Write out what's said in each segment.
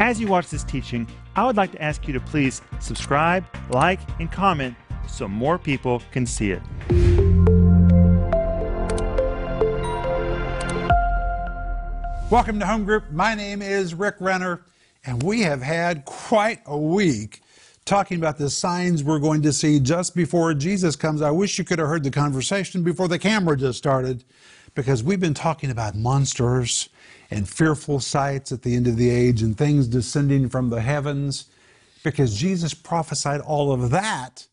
As you watch this teaching, I would like to ask you to please subscribe, like, and comment so more people can see it. Welcome to Home Group. My name is Rick Renner, and we have had quite a week talking about the signs we're going to see just before Jesus comes. I wish you could have heard the conversation before the camera just started, because we've been talking about monsters and fearful sights at the end of the age and things descending from the heavens, because Jesus prophesied all of that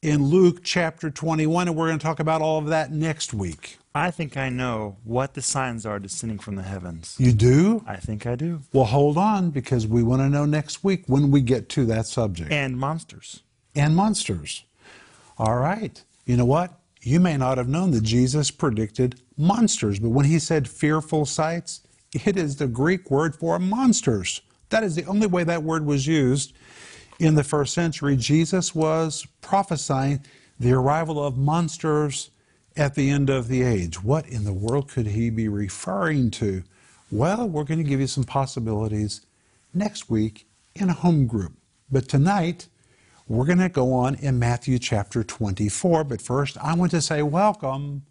in Luke chapter 21, and we're going to talk about all of that next week. I think I know what the signs are descending from the heavens. You do? I think I do. Well, hold on, because we want to know next week when we get to that subject. And monsters. And monsters. All right. You know what? You may not have known that Jesus predicted monsters, but when he said fearful sights, it is the Greek word for monsters. That is the only way that word was used in the first century. Jesus was prophesying the arrival of monsters at the end of the age. What in the world could he be referring to? Well, we're going to give you some possibilities next week in a home group. But tonight, we're going to go on in Matthew chapter 24. But first, I want to say welcome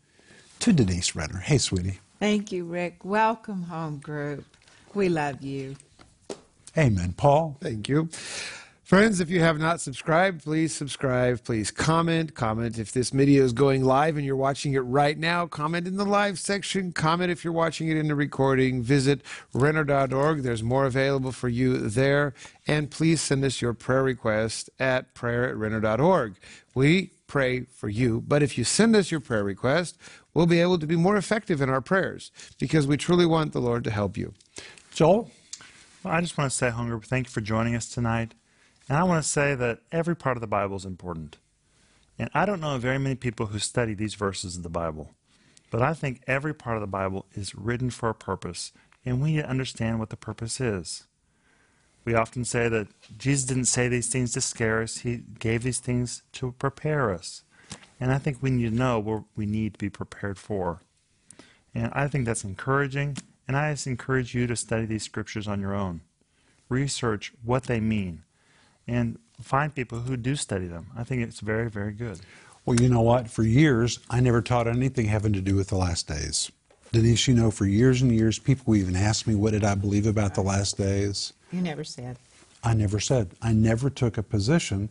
to Denise Renner. Hey, sweetie. Thank you, Rick. Welcome home group. We love you. Amen. Paul? Thank you. Friends, if you have not subscribed, please subscribe. Please comment. Comment if this video is going live and you're watching it right now. Comment in the live section. Comment if you're watching it in the recording. Visit Renner.org. There's more available for you there. And please send us your prayer request at prayer at Renner.org. We pray for you, but if you send us your prayer request, we'll be able to be more effective in our prayers because we truly want the Lord to help you. Joel? Well, I just want to say, Hunger, thank you for joining us tonight. And I want to say that every part of the Bible is important. And I don't know very many people who study these verses of the Bible, but I think every part of the Bible is written for a purpose, and we need to understand what the purpose is. We often say that Jesus didn't say these things to scare us, He gave these things to prepare us. And I think we need to know what we need to be prepared for. And I think that's encouraging, and I just encourage you to study these scriptures on your own. Research what they mean and find people who do study them. I think it's very, very good. Well, you know what? For years, I never taught anything having to do with the last days. Denise, you know, for years and years, people even asked me, what did I believe about the last days? You never said. I never said. I never took a position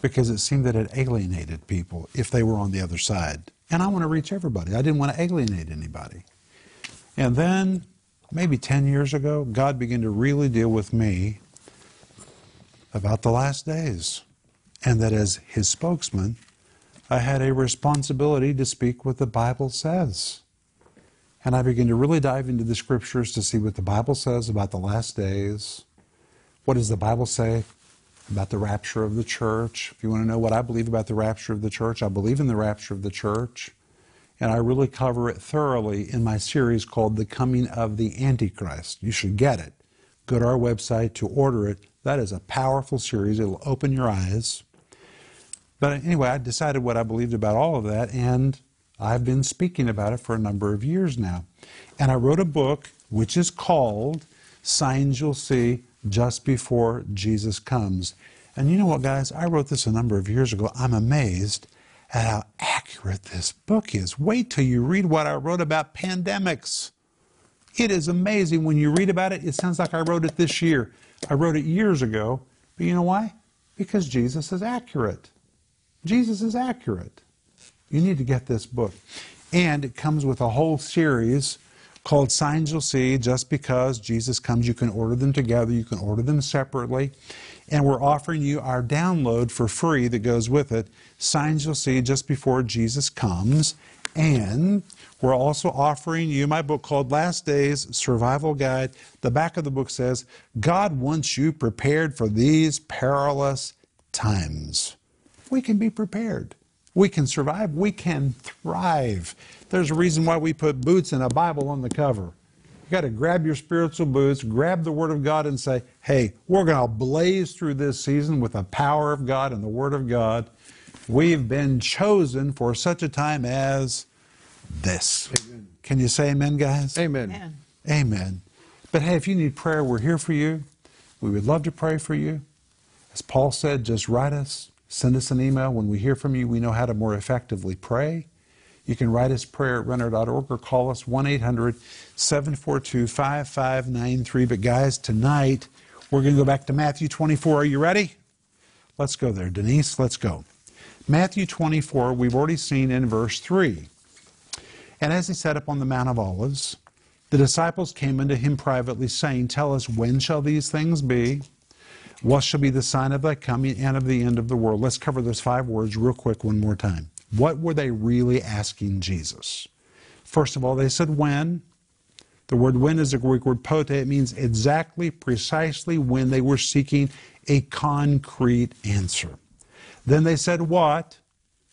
because it seemed that it alienated people if they were on the other side. And I want to reach everybody. I didn't want to alienate anybody. And then, maybe 10 years ago, God began to really deal with me about the last days, and that as his spokesman, I had a responsibility to speak what the Bible says. And I began to really dive into the scriptures to see what the Bible says about the last days. What does the Bible say about the rapture of the church? If you want to know what I believe about the rapture of the church, I believe in the rapture of the church. And I really cover it thoroughly in my series called The Coming of the Antichrist. You should get it. Go to our website to order it. That is a powerful series. It'll open your eyes. But anyway, I decided what I believed about all of that, and I've been speaking about it for a number of years now. And I wrote a book which is called Signs You'll See Just Before Jesus Comes. And you know what, guys? I wrote this a number of years ago. I'm amazed at how accurate this book is. Wait till you read what I wrote about pandemics. It is amazing. When you read about it, it sounds like I wrote it this year. I wrote it years ago, but you know why? Because Jesus is accurate. Jesus is accurate. You need to get this book. And it comes with a whole series called Signs You'll See. Just because Jesus comes, you can order them together, you can order them separately. And we're offering you our download for free that goes with it Signs You'll See Just Before Jesus Comes. And we're also offering you my book called Last Days Survival Guide. The back of the book says, God wants you prepared for these perilous times. We can be prepared. We can survive. We can thrive. There's a reason why we put boots and a Bible on the cover. You got to grab your spiritual boots, grab the Word of God, and say, hey, we're going to blaze through this season with the power of God and the Word of God. We've been chosen for such a time as this. Amen. Can you say amen, guys? Amen. Amen. Amen. But hey, if you need prayer, we're here for you. We would love to pray for you. As Paul said, just write us, send us an email. When we hear from you, we know how to more effectively pray. You can write us prayer at Renner.org or call us 1 800 742 5593. But guys, tonight we're going to go back to Matthew 24. Are you ready? Let's go there. Denise, let's go. Matthew 24, we've already seen in verse 3. And as he sat up on the Mount of Olives, the disciples came unto him privately, saying, Tell us, when shall these things be? What shall be the sign of thy coming and of the end of the world? Let's cover those five words real quick one more time. What were they really asking Jesus? First of all, they said, When? The word when is a Greek word pote. It means exactly, precisely when they were seeking a concrete answer. Then they said, What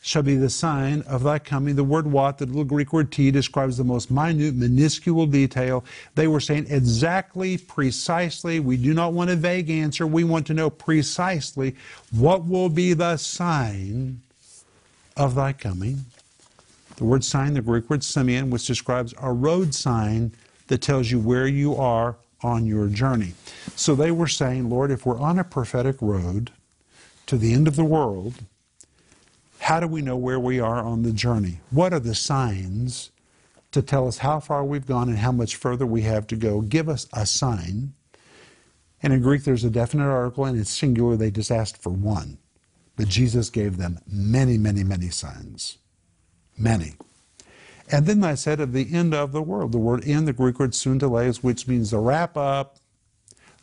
shall be the sign of thy coming? The word what, the little Greek word ti, describes the most minute, minuscule detail. They were saying exactly, precisely. We do not want a vague answer. We want to know precisely what will be the sign of thy coming. The word sign, the Greek word semeion, which describes a road sign that tells you where you are on your journey. So they were saying, Lord, if we're on a prophetic road to the end of the world, how do we know where we are on the journey? What are the signs to tell us how far we've gone and how much further we have to go? Give us a sign. And in Greek, there's a definite article, and it's singular. They just asked for one. But Jesus gave them many, many, many signs. Many. And then I said, of the end of the world. The word end, the Greek word sunteleia, which means the wrap up,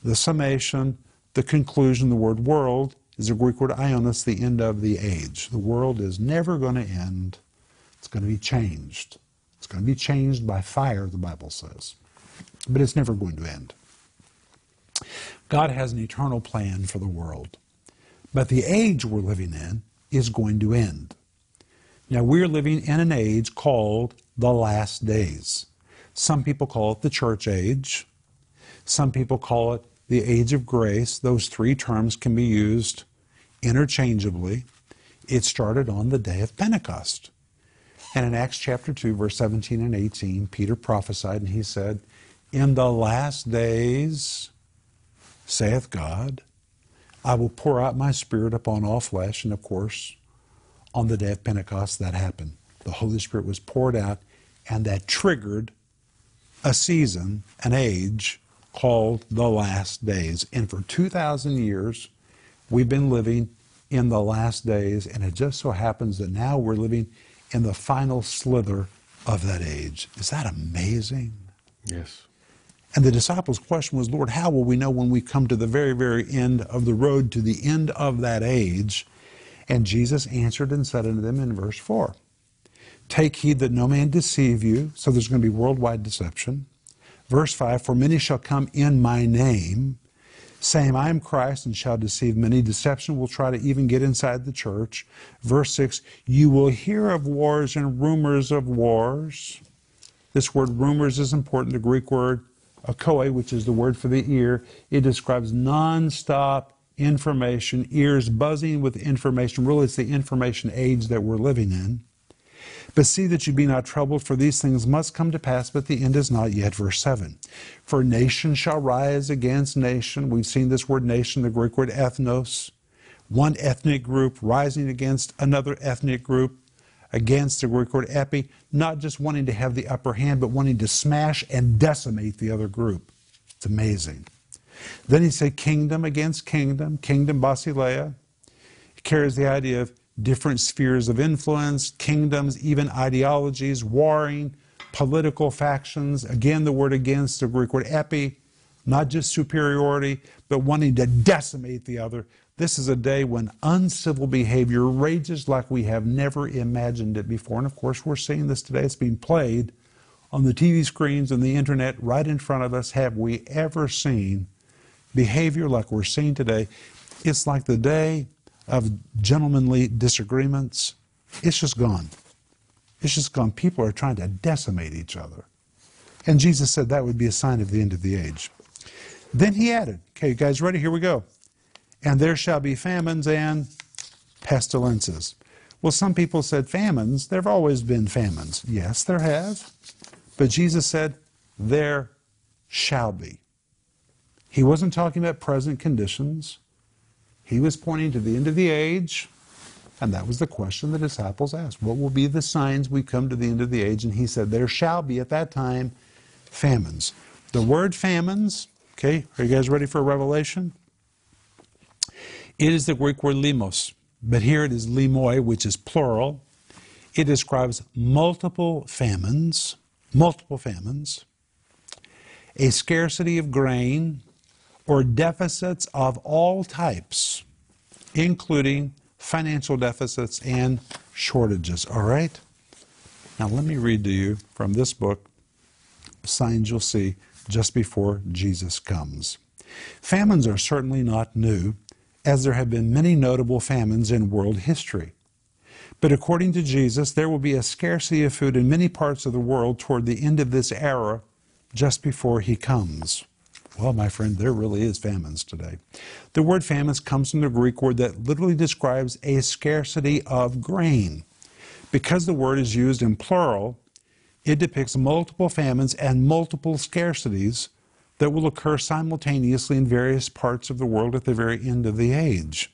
the summation, the conclusion. The word world is a Greek word aionos, the end of the age. The world is never going to end. It's going to be changed. It's going to be changed by fire, the Bible says. But it's never going to end. God has an eternal plan for the world. But the age we're living in is going to end. Now, we're living in an age called the last days. Some people call it the church age. Some people call it the age of grace. Those three terms can be used interchangeably. It started on the day of Pentecost. And in Acts chapter 2, verse 17 and 18, Peter prophesied and he said, In the last days, saith God, I will pour out my spirit upon all flesh. And of course, on the day of Pentecost, that happened. The Holy Spirit was poured out, and that triggered a season, an age called the last days. And for 2,000 years, we've been living in the last days, and it just so happens that now we're living in the final slither of that age. Is that amazing? Yes. And the disciples' question was, Lord, how will we know when we come to the very, very end of the road to the end of that age? And Jesus answered and said unto them in verse 4 Take heed that no man deceive you. So there's going to be worldwide deception. Verse 5 For many shall come in my name, saying, I am Christ, and shall deceive many. Deception will try to even get inside the church. Verse 6 You will hear of wars and rumors of wars. This word rumors is important. The Greek word akoe, which is the word for the ear, it describes nonstop information, ears buzzing with information. Really, it's the information age that we're living in. But see that you be not troubled, for these things must come to pass, but the end is not yet. Verse 7. For nation shall rise against nation. We've seen this word nation, the Greek word ethnos. One ethnic group rising against another ethnic group, against the Greek word epi, not just wanting to have the upper hand, but wanting to smash and decimate the other group. It's amazing. Then he said kingdom against kingdom, kingdom basileia. It carries the idea of different spheres of influence, kingdoms, even ideologies, warring, political factions. Again, the word against, the Greek word epi, not just superiority, but wanting to decimate the other. This is a day when uncivil behavior rages like we have never imagined it before. And of course, we're seeing this today. It's being played on the TV screens and the internet right in front of us. Have we ever seen behavior like we're seeing today? It's like the day of gentlemanly disagreements, it's just gone. It's just gone. People are trying to decimate each other. And Jesus said that would be a sign of the end of the age. Then he added, okay, you guys ready? Here we go. And there shall be famines and pestilences. Well, some people said famines. There have always been famines. Yes, there have. But Jesus said, there shall be He wasn't talking about present conditions. He was pointing to the end of the age, and that was the question the disciples asked. What will be the signs we come to the end of the age? And he said, There shall be at that time famines. The word famines, okay, are you guys ready for a revelation? It is the Greek word limos, but here it is limoi, which is plural. It describes multiple famines, multiple famines, a scarcity of grain, or deficits of all types, including financial deficits and shortages. All right? Now, let me read to you from this book, Signs You'll See Just Before Jesus Comes. Famines are certainly not new, as there have been many notable famines in world history. But according to Jesus, there will be a scarcity of food in many parts of the world toward the end of this era, just before he comes. Well, my friend, there really is famines today. The word famines comes from the Greek word that literally describes a scarcity of grain. Because the word is used in plural, it depicts multiple famines and multiple scarcities that will occur simultaneously in various parts of the world at the very end of the age.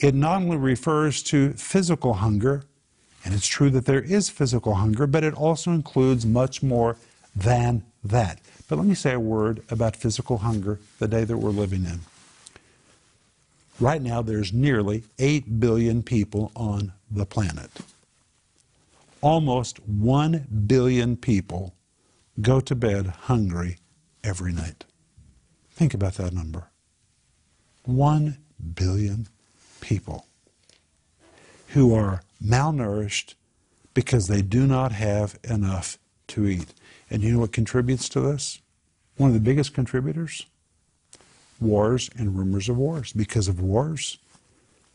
It not only refers to physical hunger, and it's true that there is physical hunger, but it also includes much more than that. But let me say a word about physical hunger the day that we're living in. Right now, there's nearly 8 billion people on the planet. Almost 1 billion people go to bed hungry every night. Think about that number. 1 billion people who are malnourished because they do not have enough to eat. And you know what contributes to this? One of the biggest contributors? Wars and rumors of wars. Because of wars,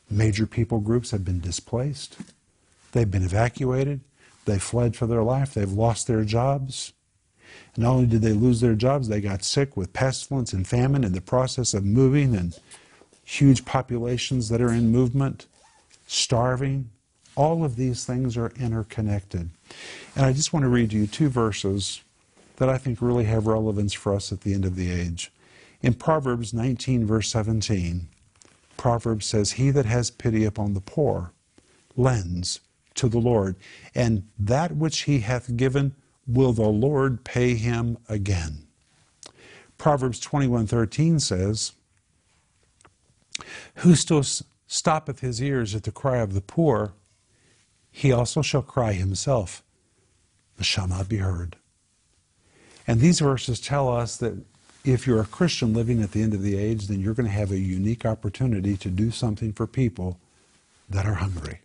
major people groups have been displaced. They've been evacuated. They fled for their life. They've lost their jobs. And not only did they lose their jobs, they got sick with pestilence and famine in the process of moving and huge populations that are in movement, starving. All of these things are interconnected. And I just want to read you two verses that I think really have relevance for us at the end of the age. In Proverbs 19, verse 17, Proverbs says, He that has pity upon the poor lends to the Lord, and that which he hath given will the Lord pay him again. Proverbs 21:13 says, Whoso stoppeth his ears at the cry of the poor, he also shall cry himself, but shall not be heard. And these verses tell us that if you're a Christian living at the end of the age, then you're going to have a unique opportunity to do something for people that are hungry.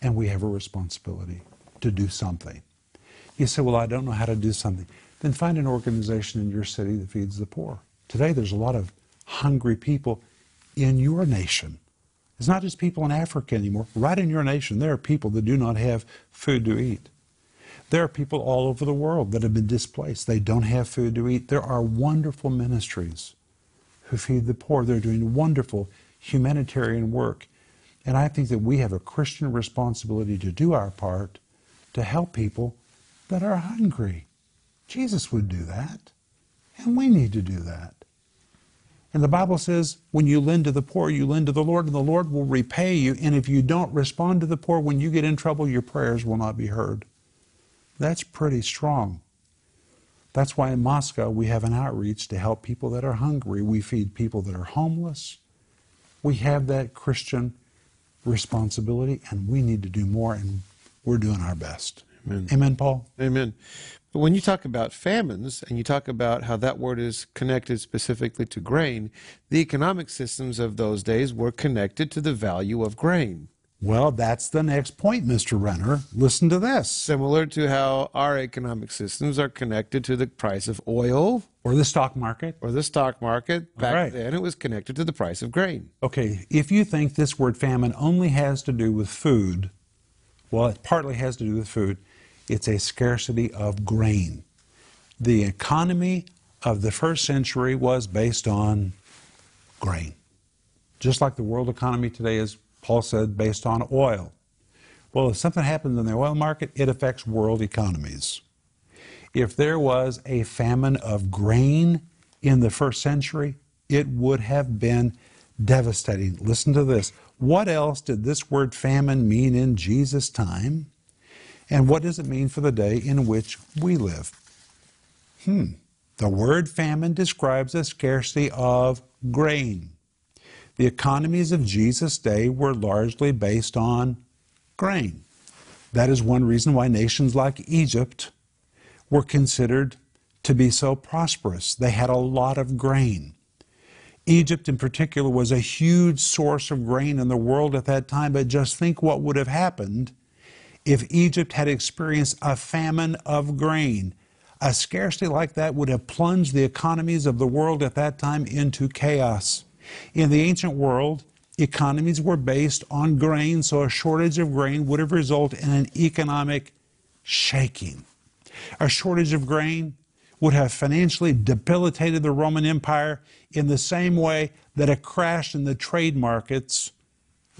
And we have a responsibility to do something. You say, Well, I don't know how to do something. Then find an organization in your city that feeds the poor. Today, there's a lot of hungry people in your nation. It's not just people in Africa anymore. Right in your nation, there are people that do not have food to eat. There are people all over the world that have been displaced. They don't have food to eat. There are wonderful ministries who feed the poor. They're doing wonderful humanitarian work. And I think that we have a Christian responsibility to do our part to help people that are hungry. Jesus would do that. And we need to do that. And the Bible says, when you lend to the poor, you lend to the Lord, and the Lord will repay you. And if you don't respond to the poor when you get in trouble, your prayers will not be heard. That's pretty strong. That's why in Moscow we have an outreach to help people that are hungry. We feed people that are homeless. We have that Christian responsibility, and we need to do more, and we're doing our best. Amen. Amen, Paul? Amen. But when you talk about famines and you talk about how that word is connected specifically to grain, the economic systems of those days were connected to the value of grain. Well, that's the next point, Mr. Renner. Listen to this. Similar to how our economic systems are connected to the price of oil Or the stock market. or the stock market. Back right. then, it was connected to the price of grain. Okay, if you think this word famine only has to do with food, well, it partly has to do with food. It's a scarcity of grain. The economy of the first century was based on grain. Just like the world economy today is, Paul said, based on oil. Well, if something happens in the oil market, it affects world economies. If there was a famine of grain in the first century, it would have been devastating. Listen to this. What else did this word famine mean in Jesus' time? And what does it mean for the day in which we live? Hmm. The word famine describes a scarcity of grain. The economies of Jesus' day were largely based on grain. That is one reason why nations like Egypt were considered to be so prosperous. They had a lot of grain. Egypt, in particular, was a huge source of grain in the world at that time, but just think what would have happened if Egypt had experienced a famine of grain. A scarcity like that would have plunged the economies of the world at that time into chaos. In the ancient world, economies were based on grain, so a shortage of grain would have resulted in an economic shaking. A shortage of grain would have financially debilitated the Roman Empire in the same way that a crash in the trade markets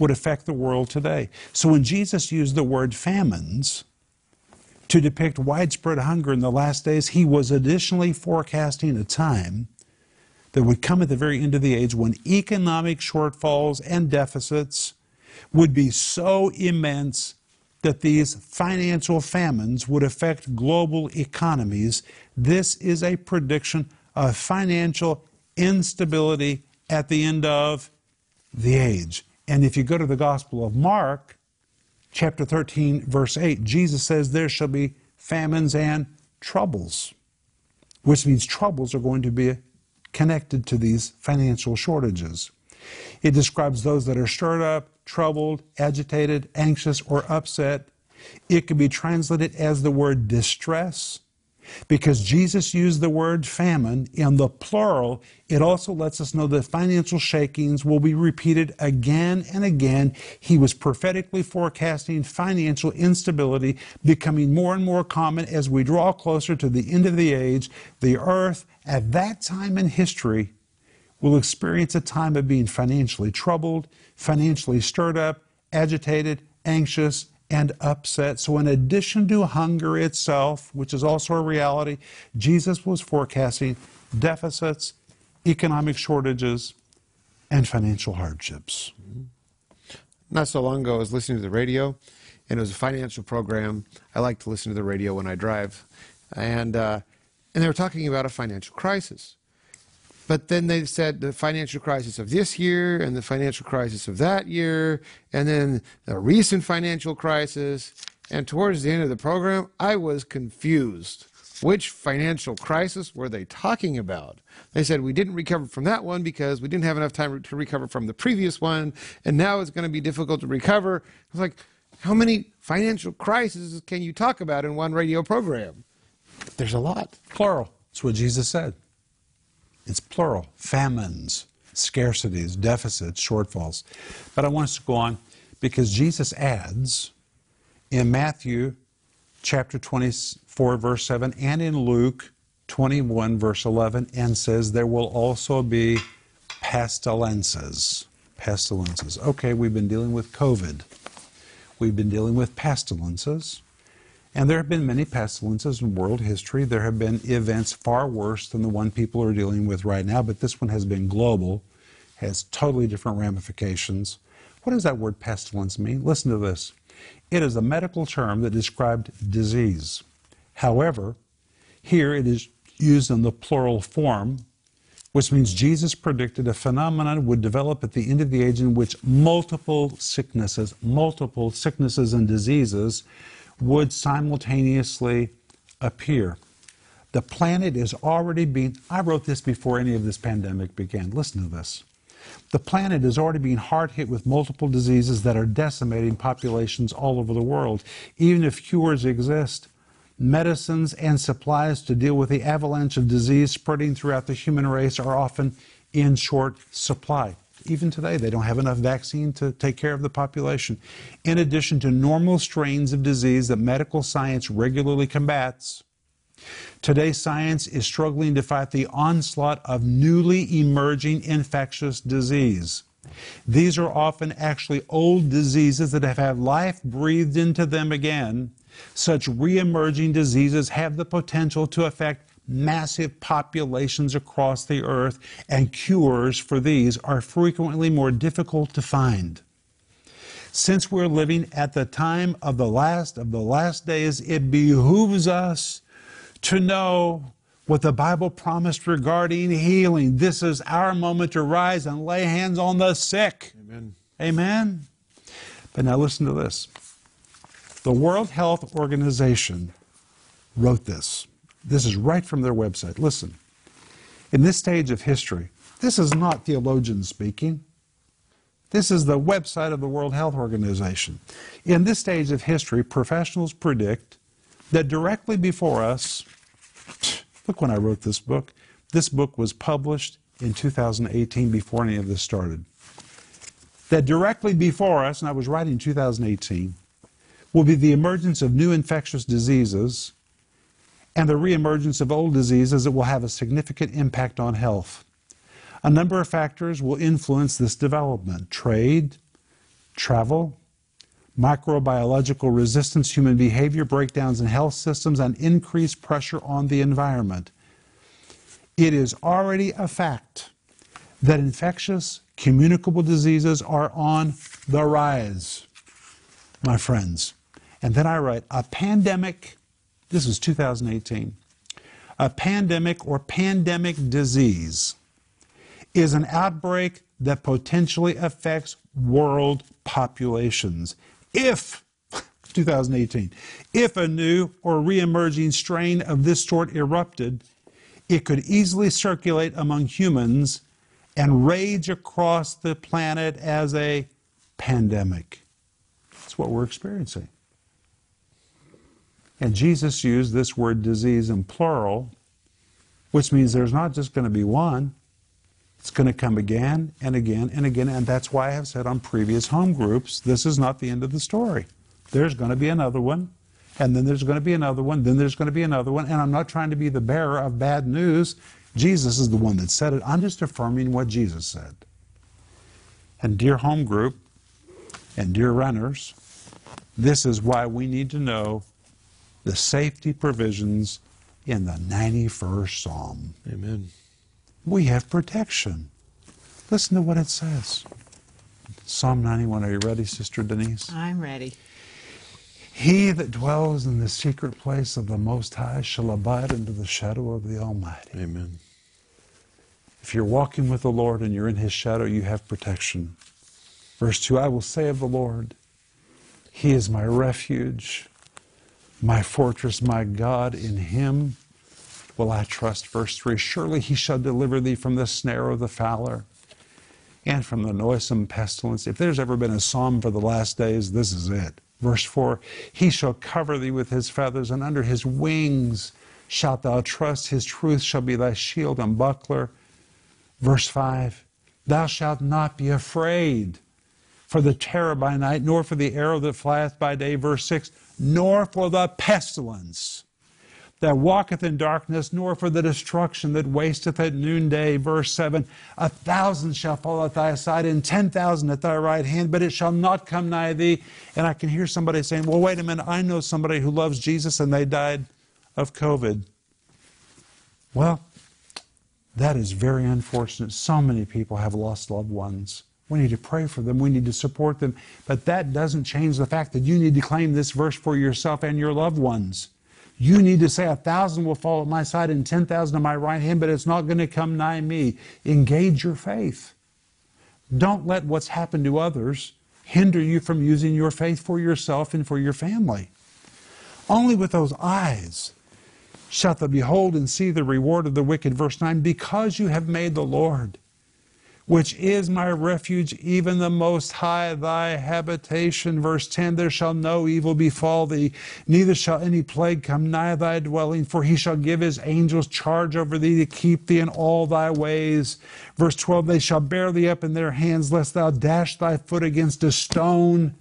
would affect the world today. So when Jesus used the word famines to depict widespread hunger in the last days, he was additionally forecasting a time that would come at the very end of the age when economic shortfalls and deficits would be so immense that these financial famines would affect global economies. This is a prediction of financial instability at the end of the age. And if you go to the Gospel of Mark, chapter 13, verse 8, Jesus says, There shall be famines and troubles, which means troubles are going to be connected to these financial shortages. It describes those that are stirred up, troubled, agitated, anxious, or upset. It can be translated as the word distress. Because Jesus used the word famine in the plural, it also lets us know that financial shakings will be repeated again and again. He was prophetically forecasting financial instability becoming more and more common as we draw closer to the end of the age. The earth, at that time in history, will experience a time of being financially troubled, financially stirred up, agitated, anxious, and upset. So, in addition to hunger itself, which is also a reality, Jesus was forecasting deficits, economic shortages, and financial hardships. Not so long ago, I was listening to the radio, and it was a financial program. I like to listen to the radio when I drive, and uh, and they were talking about a financial crisis. But then they said the financial crisis of this year and the financial crisis of that year, and then the recent financial crisis. And towards the end of the program, I was confused. Which financial crisis were they talking about? They said we didn't recover from that one because we didn't have enough time to recover from the previous one, and now it's going to be difficult to recover. I was like, how many financial crises can you talk about in one radio program? There's a lot. Plural. That's what Jesus said. It's plural. Famines, scarcities, deficits, shortfalls. But I want us to go on because Jesus adds in Matthew chapter 24, verse 7, and in Luke 21, verse 11, and says, There will also be pestilences. Pestilences. Okay, we've been dealing with COVID. We've been dealing with pestilences. And there have been many pestilences in world history. There have been events far worse than the one people are dealing with right now, but this one has been global, has totally different ramifications. What does that word pestilence mean? Listen to this. It is a medical term that described disease. However, here it is used in the plural form, which means Jesus predicted a phenomenon would develop at the end of the age in which multiple sicknesses, multiple sicknesses and diseases would simultaneously appear. The planet is already being, I wrote this before any of this pandemic began. Listen to this. The planet is already being hard hit with multiple diseases that are decimating populations all over the world. Even if cures exist, medicines and supplies to deal with the avalanche of disease spreading throughout the human race are often in short supply. Even today, they don't have enough vaccine to take care of the population. In addition to normal strains of disease that medical science regularly combats, today science is struggling to fight the onslaught of newly emerging infectious disease. These are often actually old diseases that have had life breathed into them again. Such re emerging diseases have the potential to affect massive populations across the earth, and cures for these are frequently more difficult to find. Since we're living at the time of the last of the last days, it behooves us to know what the Bible promised regarding healing. This is our moment to rise and lay hands on the sick. Amen. Amen. But now listen to this. The World Health Organization wrote this. This is right from their website. Listen. In this stage of history, this is not theologians speaking. This is the website of the World Health Organization. In this stage of history, professionals predict that directly before us, look when I wrote this book, this book was published in 2018 before any of this started. That directly before us, and I was writing in 2018, will be the emergence of new infectious diseases and the reemergence of old diseases that will have a significant impact on health. A number of factors will influence this development trade, travel, microbiological resistance, human behavior breakdowns in health systems, and increased pressure on the environment. It is already a fact that infectious communicable diseases are on the rise, my friends. And then I write, a pandemic, this is 2018, a pandemic or pandemic disease is an outbreak that potentially affects world populations. If, 2018, if a new or reemerging strain of this sort erupted, it could easily circulate among humans and rage across the planet as a pandemic. That's what we're experiencing. And Jesus used this word disease in plural, which means there's not just going to be one, it's going to come again and again and again. And that's why I have said on previous home groups this is not the end of the story. There's going to be another one, and then there's going to be another one, then there's going to be another one. And I'm not trying to be the bearer of bad news. Jesus is the one that said it. I'm just affirming what Jesus said. And dear home group and dear runners, this is why we need to know the safety provisions in the 91st Psalm. Amen. We have protection. Listen to what it says. Psalm 91. Are you ready, Sister Denise? I'm ready. He that dwells in the secret place of the Most High shall abide under the shadow of the Almighty. Amen. If you're walking with the Lord and you're in His shadow, you have protection. Verse 2 I will say of the Lord, He is my refuge, my fortress, my God. In Him will I trust. Verse 3 Surely He shall deliver thee from the snare of the fowler and from the noisome pestilence. If there's ever been a psalm for the last days, this is it. Verse 4 He shall cover thee with His feathers, and under His wings shalt thou trust. His truth shall be thy shield and buckler. Verse 5 Thou shalt not be afraid for the terror by night, nor for the arrow that flieth by day. Verse 6 Nor for the pestilence that walketh in darkness, nor for the destruction that wasteth at noonday. Verse 7 A thousand shall fall at thy side, and ten thousand at thy right hand, but it shall not come nigh thee. And I can hear somebody saying, Well, wait a minute, I know somebody who loves Jesus and they died of COVID. Well, that is very unfortunate. So many people have lost loved ones. We need to pray for them. We need to support them. But that doesn't change the fact that you need to claim this verse for yourself and your loved ones. You need to say, A thousand will fall at my side and 10,000 at my right hand, but it's not going to come nigh me. Engage your faith. Don't let what's happened to others hinder you from using your faith for yourself and for your family. Only with those eyes shalt thou behold and see the reward of the wicked. Verse 9, because you have made the Lord, which is my refuge, even the Most High, thy habitation. Verse 10 There shall no evil befall thee, neither shall any plague come nigh thy dwelling, for he shall give his angels charge over thee to keep thee in all thy ways. Verse 12 They shall bear thee up in their hands, lest thou dash thy foot against a stone.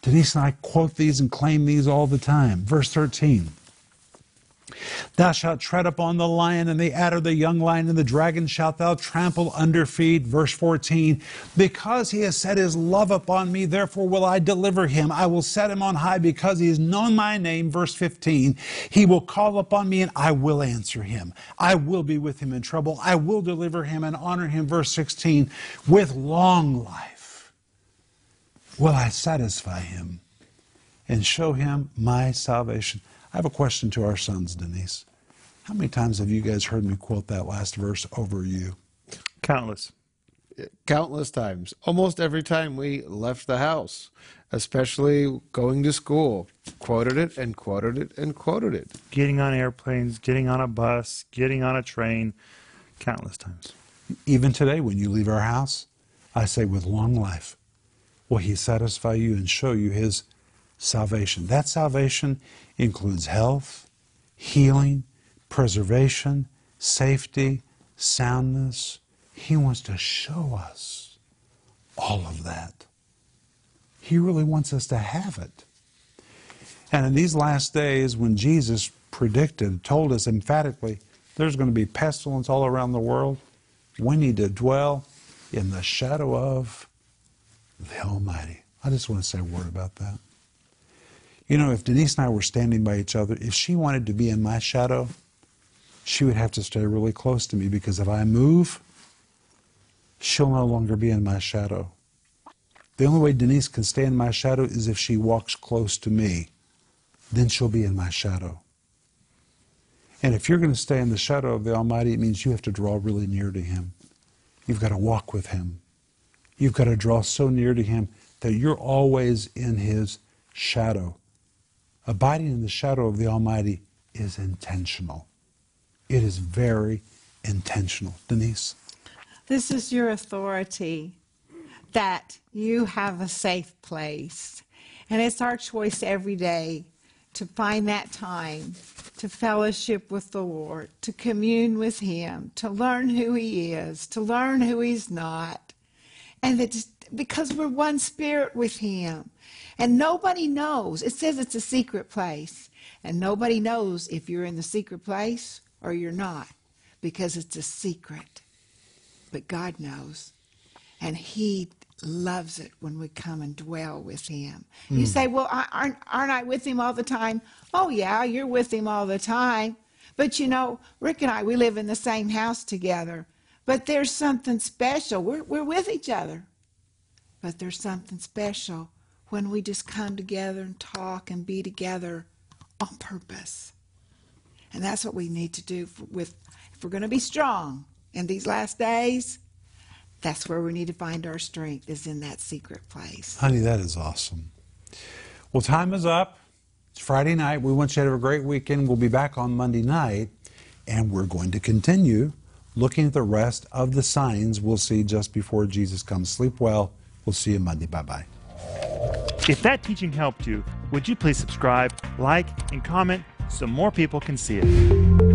Denise and I quote these and claim these all the time. Verse 13 Thou shalt tread upon the lion and the adder, the young lion and the dragon shalt thou trample under feet. Verse 14. Because he has set his love upon me, therefore will I deliver him. I will set him on high because he has known my name. Verse 15. He will call upon me and I will answer him. I will be with him in trouble. I will deliver him and honor him. Verse 16. With long life will I satisfy him and show him my salvation. I have a question to our sons, Denise. How many times have you guys heard me quote that last verse over you? Countless. Countless times. Almost every time we left the house, especially going to school, quoted it and quoted it and quoted it. Getting on airplanes, getting on a bus, getting on a train, countless times. Even today, when you leave our house, I say, with long life will he satisfy you and show you his salvation. That salvation includes health, healing, preservation, safety, soundness. He wants to show us all of that. He really wants us to have it. And in these last days, when Jesus predicted, told us emphatically, there's going to be pestilence all around the world, we need to dwell in the shadow of the Almighty. I just want to say a word about that. You know, if Denise and I were standing by each other, if she wanted to be in my shadow, she would have to stay really close to me because if I move, she'll no longer be in my shadow. The only way Denise can stay in my shadow is if she walks close to me. Then she'll be in my shadow. And if you're going to stay in the shadow of the Almighty, it means you have to draw really near to Him. You've got to walk with Him. You've got to draw so near to Him that you're always in His shadow. Abiding in the shadow of the Almighty is intentional. It is very intentional. Denise? This is your authority that you have a safe place. And it's our choice every day to find that time to fellowship with the Lord, to commune with Him, to learn who He is, to learn who He's not. And that because we're one spirit with Him. And nobody knows. It says it's a secret place. And nobody knows if you're in the secret place or you're not because it's a secret. But God knows. And He loves it when we come and dwell with Him. You hmm. say, Well, aren't, aren't I with Him all the time? Oh, yeah, you're with Him all the time. But you know, Rick and I, we live in the same house together. But there's something special. We're, we're with each other. But there's something special when we just come together and talk and be together on purpose. And that's what we need to do with if we're going to be strong in these last days. That's where we need to find our strength is in that secret place. Honey, that is awesome. Well, time is up. It's Friday night. We want you to have a great weekend. We'll be back on Monday night, and we're going to continue looking at the rest of the signs we'll see just before Jesus comes. Sleep well. We'll see you Monday. Bye bye. If that teaching helped you, would you please subscribe, like, and comment so more people can see it?